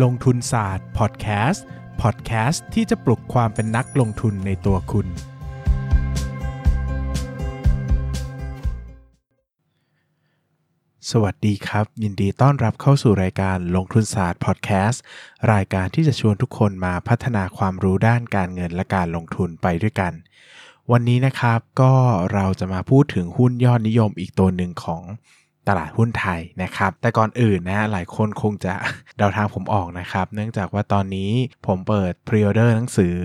ลงทุนศาสตร์พอดแคสต์พอดแคสต์ที่จะปลุกความเป็นนักลงทุนในตัวคุณ สวัสดีครับ ยินดีต้อนรับเข้าสู่รายการลงทุนศาสตร์พอดแคสต์รายการที่จะชวนทุกคนมาพัฒนาความรู้ด้านการเงินและการลงทุนไปด้วยกัน วันนี้นะครับก็เราจะมาพูดถึงหุ้นยอดนิยมอีกตัวหนึ่งของ ตลาดหุ้นไทยนะครับ แต่ก่อนอื่นนะหลายคนคงจะเดาทางผมออกนะครับ เนื่องจากว่าตอนนี้ผมเปิดพรีออเดอร์หนังสือ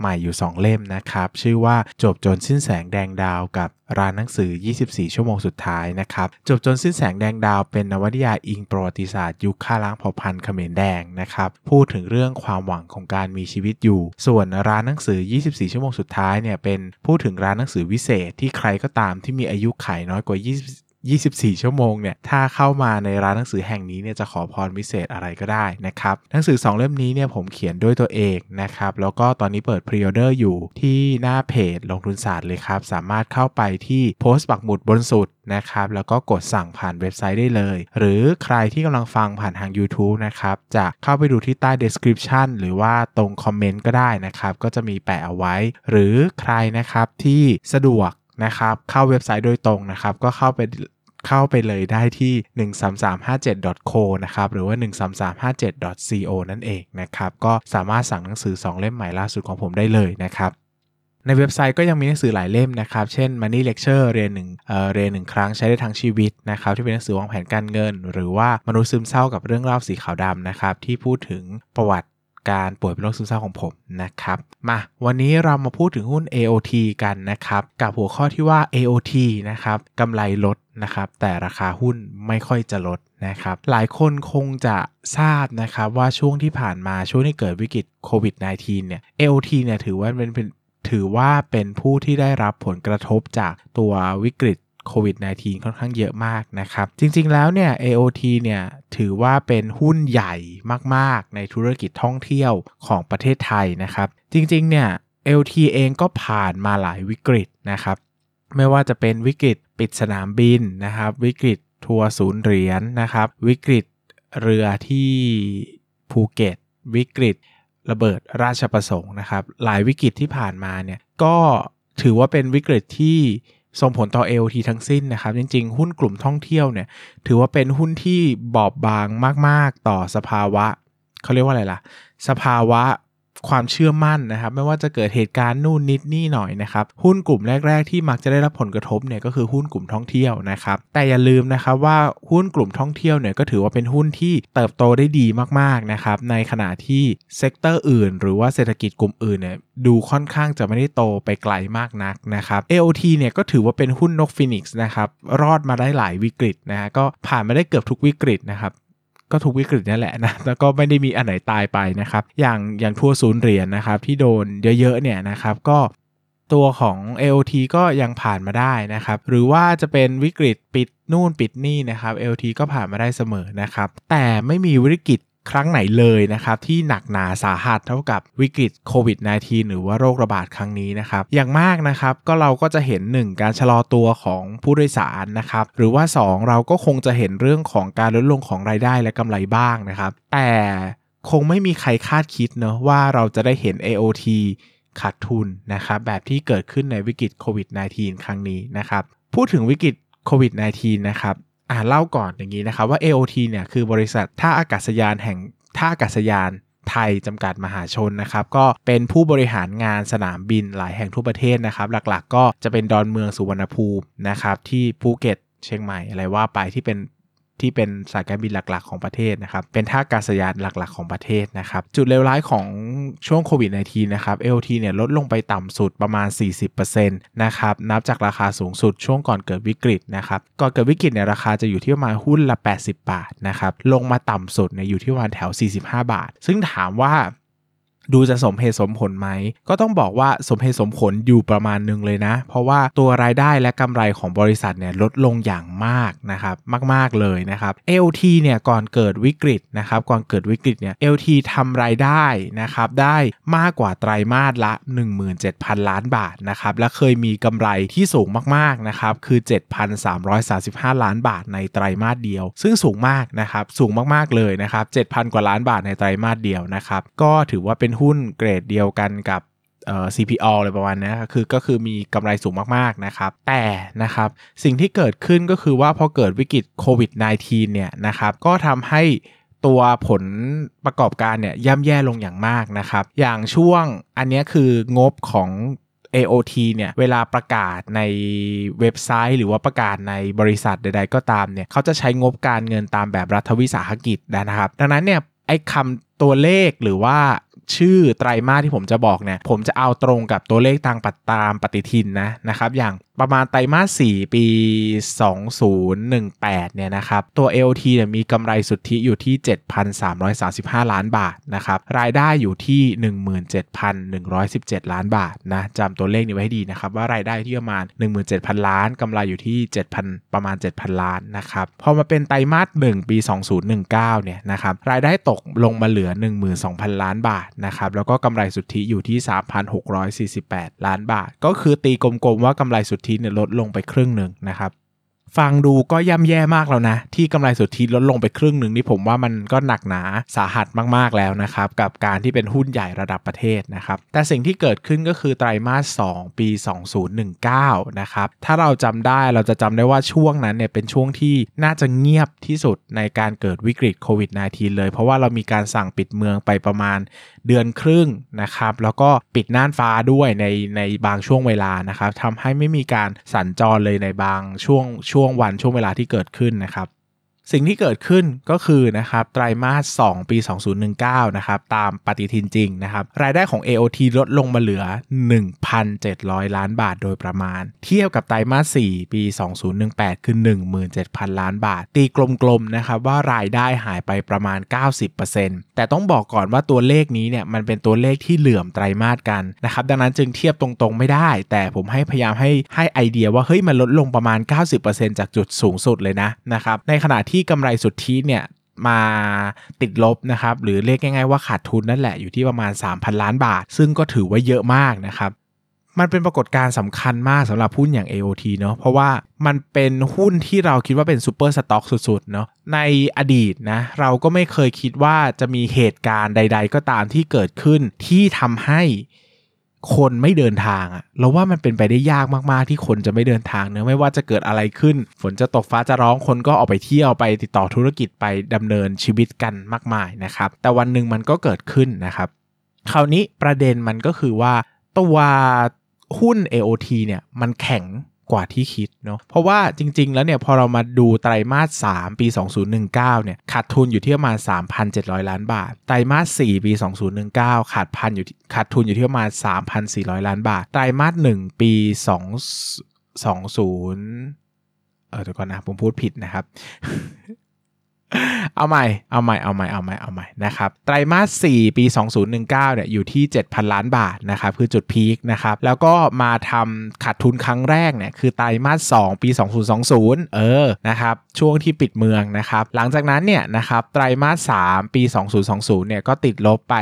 ใหม่อยู่ 2 เล่มนะครับ ชื่อว่าจบจนสิ้นแสงแดงดาวกับร้านหนังสือ 24 ชั่วโมงสุดท้ายนะครับ จบจนสิ้นแสงแดงดาวเป็นนวนิยายอิงประวัติศาสตร์ยุคฆ่าล้างเผ่าพันธุ์เขมรแดงนะครับ พูดถึงเรื่องความหวังของการมีชีวิตอยู่ ส่วนร้านหนังสือ 24 ชั่วโมงสุดท้ายเนี่ยเป็นพูดถึงร้านหนังสือวิเศษที่ใครก็ตามที่มีอายุขัยน้อยกว่า 20 24 ชั่วโมงเนี่ยถ้าเข้ามาในร้านหนังสือแห่งนี้เนี่ยจะขอพรพิเศษอะไรก็ได้นะครับหนังสือ 2 เล่มนี้เนี่ยผมเขียนด้วยตัวเองนะครับแล้วก็ตอนนี้เปิด pre-order อยู่ที่หน้าเพจลงทุนศาสตร์เลยครับ สามารถเข้าไปที่โพสต์ปักหมุดบนสุดนะครับแล้วก็กดสั่งผ่านเว็บไซต์ได้เลย หรือใครที่กำลังฟังผ่านทาง YouTube นะครับจะเข้าไปดูที่ใต้ description หรือว่าตรง comment ก็ได้นะครับก็จะมีแปะเอาไว้ หรือใครนะครับที่สะดวกนะครับเข้าเว็บไซต์โดยตรงนะครับก็เข้าไป เข้าไปเลยได้ที่ 13357.co นะครับ หรือว่า 13357.co นั่นเองนะครับ ก็สามารถสั่งหนังสือ 2 เล่มใหม่ล่าสุดของผมได้เลยนะครับในเว็บไซต์ก็ยังมีหนังสือหลายเล่มนะครับ เช่น Money Lecture เรียนหนึ่งเอ่อเรียนหนึ่งครั้งใช้ได้ทั้งชีวิตนะครับ ที่เป็นหนังสือวางแผนการเงิน หรือว่ามนุษย์ซึมเศร้ากับเรื่องเล่าสีขาวดำนะครับ ที่พูดถึงประวัติ การป่วยเป็นโรคซึมเศร้าของผมนะครับ มาวันนี้เรามาพูดถึงหุ้น AOT กันนะครับ กับหัวข้อที่ว่า AOT นะครับกำไรลดนะครับ แต่ราคาหุ้นไม่ค่อยจะลดนะครับ หลายคนคงจะทราบนะครับว่าช่วงที่ผ่านมาช่วงที่เกิดวิกฤตโควิด -19 เนี่ย AOT เนี่ยถือว่าเป็นเป็นถือว่าเป็นผู้ที่ได้รับผลกระทบจากตัววิกฤต โควิด -19 ค่อนข้างเยอะมากนะครับ จริงๆแล้วเนี่ย AOT เนี่ยถือว่าเป็นหุ้นใหญ่มากๆ ในธุรกิจท่องเที่ยวของประเทศไทยนะครับ จริงๆเนี่ย AOT เองก็ผ่านมาหลายวิกฤตนะครับ ไม่ว่าจะเป็นวิกฤตปิดสนามบินนะครับ วิกฤตทัวร์ศูนย์เหรียญนนะครับ วิกฤตเรือที่ภูเก็ต วิกฤตระเบิดราชประสงค์นะครับ หลายวิกฤตที่ผ่านมาเนี่ยก็ถือว่าเป็นวิกฤตที่ ส่งผลต่อ AOT ทั้งสิ้นนะครับ จริง ๆ หุ้นกลุ่มท่องเที่ยวเนี่ย ถือว่าเป็นหุ้นที่บอบบางมาก ๆ ต่อสภาวะเขาเรียกว่าอะไรล่ะ สภาวะ ความเชื่อมั่นนะครับ ไม่ว่าจะเกิดเหตุการณ์นู่นนิดนี่หน่อยนะครับ หุ้นกลุ่มแรก ๆ ที่มักจะได้รับผลกระทบเนี่ยก็คือหุ้นกลุ่มท่องเที่ยวนะครับ แต่อย่าลืมนะครับว่าหุ้นกลุ่มท่องเที่ยวเนี่ยก็ถือว่าเป็นหุ้นที่เติบโตได้ดีมากๆนะครับ ในขณะที่ sector อื่น หรือว่าเศรษฐกิจกลุ่มอื่นเนี่ยดูค่อนข้างจะไม่ได้โตไปไกลมากนักนะครับ AOT เนี่ยก็ถือว่าเป็นหุ้นนกฟินิกส์นะครับ รอดมาได้หลายวิกฤตนะฮะก็ผ่านมาได้เกือบทุกวิกฤตนะครับ ก็ทุกวิกฤตนี่แหละนะแล้วก็ไม่ได้มีอันไหนตายไปนะครับ อย่างอย่างทัวร์ศูนย์เหรียญนะครับที่โดนเยอะๆเนี่ยนะครับก็ตัวของ AOT ก็ยังผ่านมาได้นะครับ หรือว่าจะเป็นวิกฤตปิดนู่นปิดนี่นะครับ AOT ก็ผ่านมาได้เสมอนะครับ แต่ไม่มีวิกฤต ครั้งไหนเลยนะครับที่หนักหนาสาหัสเท่ากับวิกฤตโควิด -19 หรือว่าโรคระบาดครั้งนี้นะครับอย่างมากนะครับก็เราก็จะเห็น 1 การชะลอตัวของผู้โดยสารนะครับหรือว่า 2 เราก็คงจะเห็นเรื่องของการลดลงของรายได้และกำไรบ้างนะครับ แต่คงไม่มีใครคาดคิดเนอะว่าเราจะได้เห็น AOT ขาดทุนนะครับแบบที่เกิดขึ้นในวิกฤตโควิด -19 ครั้งนี้นะครับพูดถึงวิกฤตโควิด -19 นะครับ อ่าเล่าก่อนอย่างนี้นะครับว่า AOT เนี่ยคือบริษัทท่าอากาศยานแห่งท่าอากาศยานไทยจำกัดมหาชนนะครับก็เป็นผู้บริหารงานสนามบินหลายแห่งทั่วประเทศนะครับ หลักๆ ก็จะเป็นดอนเมืองสุวรรณภูมินะครับที่ภูเก็ตเชียงใหม่อะไรว่าไปที่เป็น ที่เป็นสายการบินหลักๆ ของประเทศนะครับ เป็นท่าอากาศยานหลักๆ ของประเทศนะครับ จุดเลวร้ายของช่วงโควิด -19 นะครับ LT เนี่ยลดลงไปต่ำสุดประมาณ 40%นะครับ นับจากราคาสูงสุดช่วงก่อนเกิดวิกฤตนะครับ ก่อนเกิดวิกฤตเนี่ยราคาจะอยู่ที่ประมาณหุ้นละ 80 บาทนะครับ ลงมาต่ำสุดเนี่ยอยู่ที่ประมาณแถว 45 บาท ซึ่งถามว่า ดูจะสมเหตุสมผลไหม ก็ต้องบอกว่าสมเหตุสมผลอยู่ประมาณหนึ่งเลยนะ เพราะว่าตัวรายได้และกำไรของบริษัทเนี่ยลดลงอย่างมากนะครับมาก ๆเลยนะครับ LT เนี่ยก่อนเกิดวิกฤตนะครับก่อนเกิดวิกฤตเนี่ย LT ทำรายได้นะครับได้มากกว่าไตรมาสละ 17,000 ล้านบาทนะครับและเคยมีกำไรที่สูงมากๆนะครับคือ 7,335 ล้านบาทในไตรมาสเดียว ซึ่งสูงมากนะครับสูงมากๆเลยนะครับ7,000 กว่าล้านบาทในไตรมาสเดียวนะครับก็ถือว่าเป็นหุ้นเกรดเดียวกันกับ CPO อะไรประมาณนี้คือก็คือมีกำไรสูงมากๆนะครับ แต่นะครับสิ่งที่เกิดขึ้นก็คือว่าพอเกิดวิกฤตโควิด -19 เนี่ยนะครับก็ทำให้ตัวผลประกอบการเนี่ยย่ำแย่ลงอย่างมากนะครับ อย่างช่วงอันนี้คืองบของ AOT เนี่ยเวลาประกาศในเว็บไซต์ หรือว่าประกาศในบริษัทใด ๆ ก็ตามเนี่ยเขาจะใช้งบการเงินตามแบบรัฐวิสาหกิจนะครับ ดังนั้นเนี่ยไอ้คำตัวเลขหรือว่า ชื่อไตรมาสที่ผมจะบอกเนี่ยผมจะเอาตรงกับตัวเลขทางปัตตามปฏิทินนะนะครับอย่างประมาณไตรมาส 4 ปี 2018 เนี่ยนะครับ ตัว LT เนี่ยมีกำไรสุทธิอยู่ที่ 7,335 ล้านบาทนะครับ รายได้อยู่ที่ 17,117 ล้านบาทนะจำตัวเลขนี้ไว้ให้ดีนะครับ ว่ารายได้ที่ประมาณ 17,000 ล้านกำไรอยู่ที่ 7,000 ประมาณ 7,000 ล้านนะครับ พอมาเป็นไตรมาส 1 ปี 2019 เนี่ยนะครับ รายได้ตกลงมาเหลือ 12,000 ล้านบาทนะครับ แล้วก็กำไรสุทธิอยู่ที่ 3,648 ล้านบาท ก็คือตีกลมๆว่ากำไรสุทธิเนี่ยลดลงไปครึ่งหนึ่งนะครับ ฟังดูก็ย่ำแย่มากแล้วนะ ที่กำไรสุทธิลดลงไปครึ่งหนึ่งนี่ผมว่ามันก็หนักหนาสาหัสมากๆแล้วนะครับ กับการที่เป็นหุ้นใหญ่ระดับประเทศนะครับ แต่สิ่งที่เกิดขึ้นก็คือไตรมาส 2 ปี 2019 นะครับ ถ้าเราจำได้เราจะจำได้ว่าช่วงนั้นเนี่ยเป็นช่วงที่น่าจะเงียบที่สุดในการเกิดวิกฤตโควิด -19 เลย เพราะว่าเรามีการสั่งปิดเมืองไปประมาณ เดือนครึ่งนะครับ แล้วก็ปิดน่านฟ้าด้วยในในบางช่วงเวลานะครับทำให้ไม่มีการสัญจรเลยในบางช่วงช่วงวันช่วงเวลาที่เกิดขึ้นนะครับ สิ่งที่เกิดขึ้นก็คือนะครับไตรมาส 2 ปี 2019 นะครับตามปฏิทินจริงนะครับรายได้ของ AOT ลดลงมาเหลือ 1,700 ล้านบาทโดยประมาณ เทียบกับไตรมาส 4 ปี 2018 คือ 17,000 ล้านบาท ตีกลมๆนะครับว่ารายได้หายไปประมาณ 90%แต่ต้องบอกก่อนว่าตัวเลขนี้เนี่ยมันเป็นตัวเลขที่เหลื่อมไตรมาสกันนะครับดังนั้นจึงเทียบตรงๆไม่ได้ แต่ผมให้พยายามให้ให้ไอเดียว่าเฮ้ยมันลดลงประมาณ 90%จากจุดสูงสุดเลยนะนะครับในขณะที่ที่กำไรสุทธิเนี่ยมาติดลบนะครับหรือเรียกง่ายๆว่าขาดทุนนั่นแหละอยู่ที่ประมาณ 3,000 ล้านบาท ซึ่งก็ถือว่าเยอะมากนะครับมันเป็นปรากฏการณ์สำคัญมากสำหรับหุ้นอย่าง AOT เนาะเพราะว่ามันเป็นหุ้นที่เราคิดว่าเป็นซูเปอร์สต็อกสุดๆเนาะในอดีตนะเราก็ไม่เคยคิดว่าจะมีเหตุการณ์ใด ๆ ก็ตามที่เกิดขึ้นที่ทำให้ คนไม่เดินทางอะเราว่ามันเป็นไปได้ยากมากๆที่คนจะไม่เดินทางเนื้อไม่ว่าจะเกิดอะไรขึ้น ฝนจะตกฟ้าจะร้องคนก็ออกไปเที่ยวไปติดต่อธุรกิจไปดำเนินชีวิตกันมากมายนะครับ แต่วันหนึ่งมันก็เกิดขึ้นนะครับ คราวนี้ประเด็นมันก็คือว่าตัวหุ้น AOT เนี่ยมันแข็ง กว่าที่คิดเนาะเพราะว่าจริง ๆ แล้วเนี่ยพอเรามาดูไตรมาส 3 ปี 2019 เนี่ยขาดทุนอยู่ที่ประมาณ 3,700 ล้านบาท ไตรมาส 4 ปี 2019 ขาดพันอยู่ขาดทุนอยู่ที่ประมาณ 3,400 ล้านบาท ไตรมาส 1 ปี 2 20เออเดี๋ยวก่อนนะผมพูดผิดนะครับ เอาใหม่ เอาใหม่ เอาใหม่ เอาใหม่ เอาใหม่นะครับ ไตรมาส 4 ปี 2019 เนี่ย อยู่ที่ 7,000 ล้านบาทนะครับ คือจุดพีคนะครับ แล้วก็มาทำขาดทุนครั้งแรกเนี่ย คือไตรมาส 2 ปี 2020 เออ นะครับ ช่วงที่ปิดเมืองนะครับ หลังจากนั้นเนี่ยนะครับ ไตรมาส 3 ปี 2020 เนี่ย ก็ติดลบไป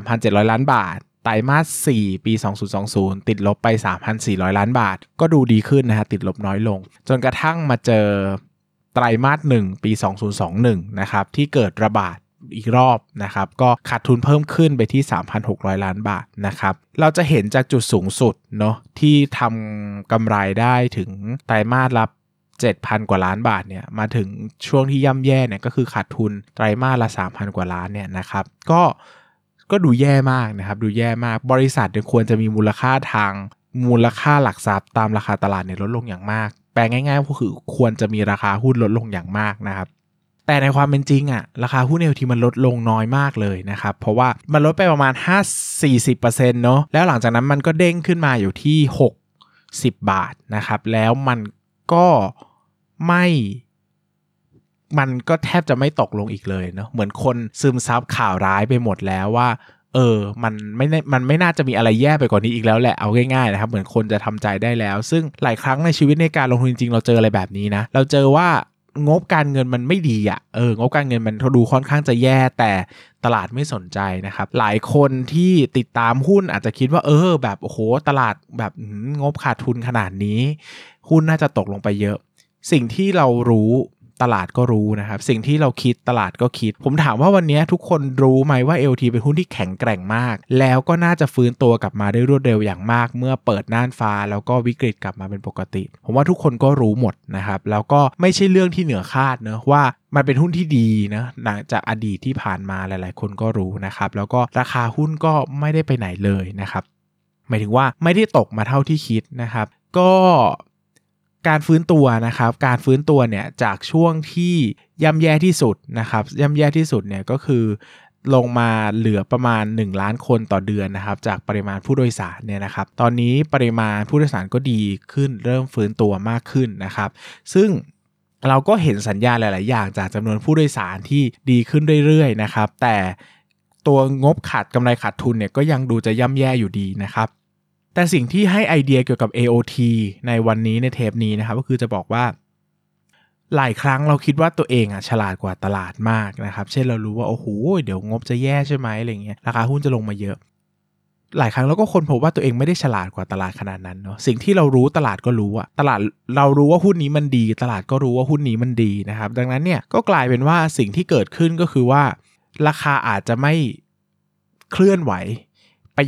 3,700 ล้านบาทไตรมาส 4 ปี 2020 ติดลบไป 3,400 ล้านบาท ก็ดูดีขึ้นนะฮะ ติดลบน้อยลง จนกระทั่งมาเจอ ไตรมาส1ปี 2021 นะครับ ที่เกิดระบาดอีกรอบนะครับ ก็ขาดทุนเพิ่มขึ้นไปที่ 3,600 ล้านบาทนะครับ เราจะเห็นจากจุดสูงสุดเนาะที่ทำกำไรได้ถึงไตรมาสละ7,000 กว่าล้านบาทเนี่ยมาถึงช่วงที่ย่ำแย่เนี่ยก็คือขาดทุนไตรมาสละ 3,000 กว่าล้านเนี่ยนะครับ ก็ก็ดูแย่มากนะครับ ดูแย่มากบริษัทควรจะมีมูลค่าทางมูลค่าหลักทรัพย์ตามราคาตลาดเนี่ยลดลงอย่างมาก แปลง่ายๆก็คือควรจะมีราคาหุ้นลดลงอย่างมากนะครับแต่ในความเป็นจริงอะราคาหุ้นเอลทีมันลดลงน้อยมากเลยนะครับ เพราะว่ามันลดไปประมาณ 5-40%เนาะแล้วหลังจากนั้นมันก็เด้งขึ้นมาอยู่ที่ 60 บาทนะครับ แล้วมันก็ไม่มันก็แทบจะไม่ตกลงอีกเลยเนาะเหมือนคนซึมซับข่าวร้ายไปหมดแล้วว่า เออ มันไม่มันไม่น่าจะมีอะไรแย่ไปกว่านี้อีกแล้วแหละ เอาง่ายๆนะครับ เหมือนคนจะทำใจได้แล้ว ซึ่งหลายครั้งในชีวิตในการลงทุนจริงๆ เราเจออะไรแบบนี้นะ เราเจอว่างบการเงินมันไม่ดีอะ่ะ เออ งบการเงินมันดูค่อนข้างจะแย่แต่ตลาดไม่สนใจนะครับ หลายคนที่ติดตามหุ้นอาจจะคิดว่า เออ แบบโอ้โห ตลาดแบบงบขาดทุนขนาดนี้ หุ้นน่าจะตกลงไปเยอะ สิ่งที่เรารู้ ตลาดก็รู้นะครับ สิ่งที่เราคิดตลาดก็คิด ผมถามว่าวันนี้ทุกคนรู้ไหมว่า LT เป็นหุ้นที่แข็งแกร่งมาก แล้วก็น่าจะฟื้นตัวกลับมาได้รวดเร็วอย่างมาก เมื่อเปิดน่านฟ้า แล้วก็วิกฤตกลับมาเป็นปกติ ผมว่าทุกคนก็รู้หมดนะครับแล้วก็ไม่ใช่เรื่องที่เหนือคาดเนะว่ามันเป็นหุ้นที่ดีนะหลังจากอดีตที่ผ่านมาหลาย ๆ คนก็รู้นะครับแล้วก็ราคาหุ้นก็ไม่ได้ไปไหนเลยนะครับหมายถึงว่าไม่ได้ตกมาเท่าที่คิดนะครับก็ การฟื้นตัวนะครับ การฟื้นตัวเนี่ยจากช่วงที่ย่ำแย่ที่สุดนะครับย่ำแย่ที่สุดเนี่ยก็คือลงมาเหลือประมาณ 1 ล้านคนต่อเดือนนะครับ จากปริมาณผู้โดยสารเนี่ยนะครับ ตอนนี้ปริมาณผู้โดยสารก็ดีขึ้นเริ่มฟื้นตัวมากขึ้นนะครับ ซึ่งเราก็เห็นสัญญาณหลาย ๆ อย่างจากจำนวนผู้โดยสารที่ดีขึ้นเรื่อย ๆ นะครับ แต่ตัวงบขาดกำไรขาดทุนเนี่ยก็ยังดูจะย่ำแย่อยู่ดีนะครับ แต่สิ่งที่ให้ไอเดียเกี่ยวกับ AOT ในวันนี้ในเทปนี้นะครับก็คือจะบอกว่า หลายครั้งเราคิดว่าตัวเองอะฉลาดกว่าตลาดมากนะครับ เช่นเรารู้ว่าโอ้โหเดี๋ยวงบจะแย่ใช่ไหมอะไรเงี้ยราคาหุ้นจะลงมาเยอะ หลายครั้งเราก็คนพบว่าตัวเองไม่ได้ฉลาดกว่าตลาดขนาดนั้นเนาะสิ่งที่เรารู้ตลาดก็รู้อะตลาดเรารู้ว่าหุ้นนี้มันดี ตลาดก็รู้ว่าหุ้นนี้มันดีนะครับ ดังนั้นเนี่ยก็กลายเป็นว่าสิ่งที่เกิดขึ้นก็คือว่า ราคาอาจจะไม่เคลื่อนไหว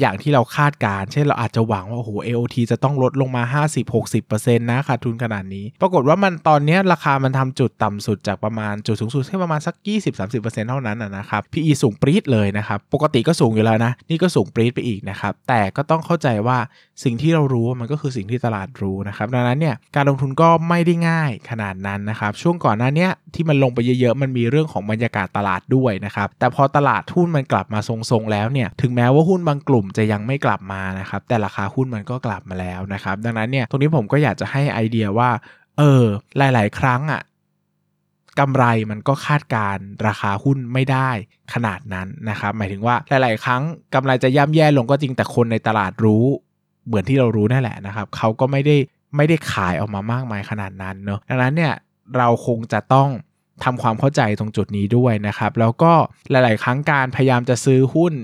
อย่างที่เราคาดการเช่นเราอาจจะหวังว่าโอ้โห AOT จะต้องลดลงมา 50-60%นะขาดทุนขนาดนี้ ปรากฏว่ามันตอนนี้ราคามันทำจุดต่ำสุดจากประมาณจุดสูงสุดแค่ประมาณสัก 20-30%เท่านั้นนะครับ PE สูงปรี๊ดเลยนะครับ ปกติก็สูงอยู่แล้วนะ นี่ก็สูงปรี๊ดไปอีกนะครับ แต่ก็ต้องเข้าใจว่าสิ่งที่เรารู้มันก็คือสิ่งที่ตลาดรู้นะครับ ดังนั้นเนี่ยการลงทุนก็ไม่ได้ง่ายขนาดนั้นนะครับ ช่วงก่อนหน้านี้ที่มันลงไปเยอะๆ มันมีเรื่องของบรรยากาศตลาดด้วยนะครับ แต่พอตลาดหุ้นมันกลับมาทรงๆแล้วเนี่ยถึงแม้ว่าหุ้นบางกลุ่มจะยังไม่กลับมานะครับแต่ราคาหุ้นมันก็กลับมาแล้วนะครับ ดังนั้นเนี่ยตรงนี้ผมก็อยากจะให้ไอเดียว่าเออหลาย ๆ ครั้งอะ่ะกำไรมันก็คาดการราคาหุ้นไม่ได้ขนาดนั้นนะครับ หมายถึงว่าหลาย ๆ ครั้งกำไรจะย่ำแย่ลงก็จริงแต่คนในตลาดรู้ เหมือนที่เรารู้นั่นแหละนะครับเขาก็ไม่ได้ไม่ได้ขายออกมามากมายขนาดนั้นเนาะดังนั้นเนี่ยเราคงจะต้องทำความเข้าใจตรงจุดนี้ด้วยนะครับ แล้วก็หลาย ๆ ครั้งการพยายามจะซื้อหุ้น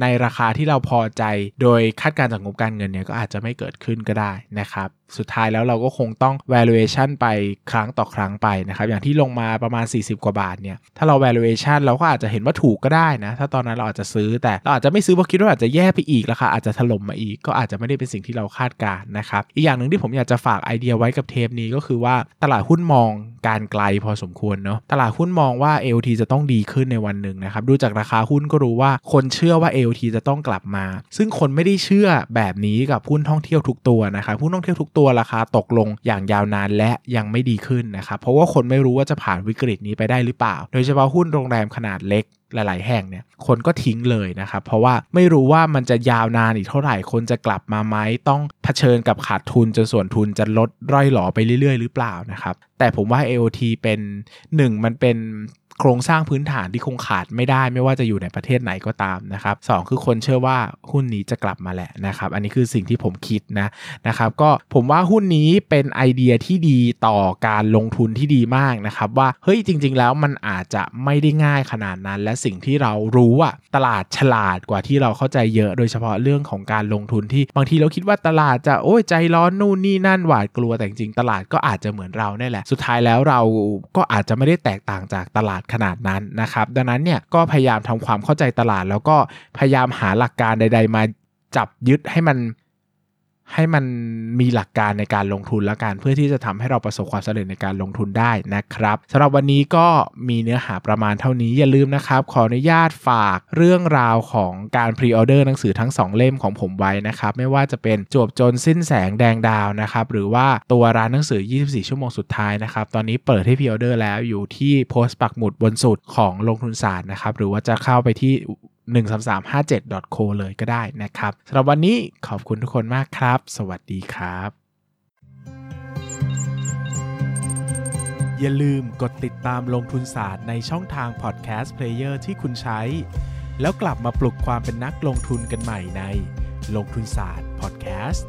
ในราคาที่เราพอใจ โดยคาดการจากงบการเงินเนี่ยก็อาจจะไม่เกิดขึ้นก็ได้นะครับ สุดท้ายแล้วเราก็คงต้อง valuation ไปครั้งต่อครั้งไปนะครับ อย่างที่ลงมาประมาณ 40 กว่าบาทเนี่ย ถ้าเรา valuation เราก็อาจจะเห็นว่าถูกก็ได้นะ ถ้าตอนนั้นเราอาจจะซื้อ แต่เราอาจจะไม่ซื้อเพราะคิดว่าอาจจะแย่ไปอีกราคาอาจจะถล่มมาอีก ก็อาจจะไม่ได้เป็นสิ่งที่เราคาดการนะครับ อีกอย่างหนึ่งที่ผมอยากจะฝากไอเดียไว้กับเทปนี้ก็คือว่าตลาดหุ้นมองการไกลพอสมควรเนาะ ตลาดหุ้นมองว่า AOT จะต้องดีขึ้นในวันหนึ่งนะครับ ดูจากราคาหุ้นก็รู้ว่าคนเชื่อว่า AOT จะต้องกลับมา ซึ่งคนไม่ได้เชื่อแบบนี้กับหุ้นท่องเที่ยวทุกตัวนะครับหุ้นท่องเที่ยวทุกตัวราคาตกลงอย่างยาวนานและยังไม่ดีขึ้นนะครับเพราะว่าคนไม่รู้ว่าจะผ่านวิกฤตนี้ไปได้หรือเปล่า โดยเฉพาะหุ้นโรงแรมขนาดเล็กหลาย ๆ แห่งเนี่ยคนก็ทิ้งเลยนะครับเพราะว่าไม่รู้ว่ามันจะยาวนานอีกเท่าไหร่คนจะกลับมาไหมต้องเผชิญกับขาดทุนจนส่วนทุนจะลดร่อยหลอไปเรื่อย ๆ หรือเปล่านะครับแต่ผมว่า AOT เป็น 1 มันเป็น โครงสร้างพื้นฐานที่คงขาดไม่ได้ ไม่ว่าจะอยู่ในประเทศไหนก็ตามนะครับสคือคนเชื่อว่าหุ้นนี้จะกลับมาแหละนะครับ อันนี้คือสิ่งที่ผมคิดนะนะครับ ก็ผมว่าหุ้นนี้เป็นไอเดียที่ดีต่อการลงทุนที่ดีมากนะครับ ว่าเฮ้ยจริง ๆ แล้วมันอาจจะไม่ได้ง่ายขนาดนั้น และสิ่งที่เรารู้อะตลาดฉลาดกว่าที่เราเข้าใจเยอะ โดยเฉพาะเรื่องของการลงทุนที่บางทีเราคิดว่าตลาดจะโอ้ยใจร้อนนู่นนี่นั่นหวาดกลัวแต่จริงตลาดก็อาจจะเหมือนเราเนี่ยแหละ สุดท้ายแล้วเราก็อาจจะไม่ได้แตกต่างจากตลาดขนาดนั้นนะครับ ดังนั้นเนี่ยก็พยายามทำความเข้าใจตลาด แล้วก็พยายามหาหลักการใด ๆ มาจับยึดให้มัน ให้มันมีหลักการในการลงทุนและการเพื่อที่จะทำให้เราประสบความสำเร็จในการลงทุนได้นะครับสำหรับวันนี้ก็มีเนื้อหาประมาณเท่านี้อย่าลืมนะครับ ขออนุญาตฝากเรื่องราวของการพรีออเดอร์หนังสือทั้ง 2 เล่มของผมไว้นะครับไม่ว่าจะเป็นจวบจนสิ้นแสงแดงดาวนะครับหรือว่าตัวร้านหนังสือ 24 ชั่วโมงสุดท้ายนะครับตอนนี้เปิดให้ pre-order แล้วอยู่ที่โพสต์ปักหมุดบนสุดของลงทุนศาสตร์นะครับหรือว่าจะเข้าไปที่ 13357.co เลยก็ได้นะครับสำหรับวันนี้ขอบคุณทุกคนมากครับ สวัสดีครับ อย่าลืมกดติดตามลงทุนศาสตร์ในช่องทาง podcast player ที่คุณใช้ แล้วกลับมาปลุกความเป็นนักลงทุนกันใหม่ในลงทุนศาสตร์พอดแคสต์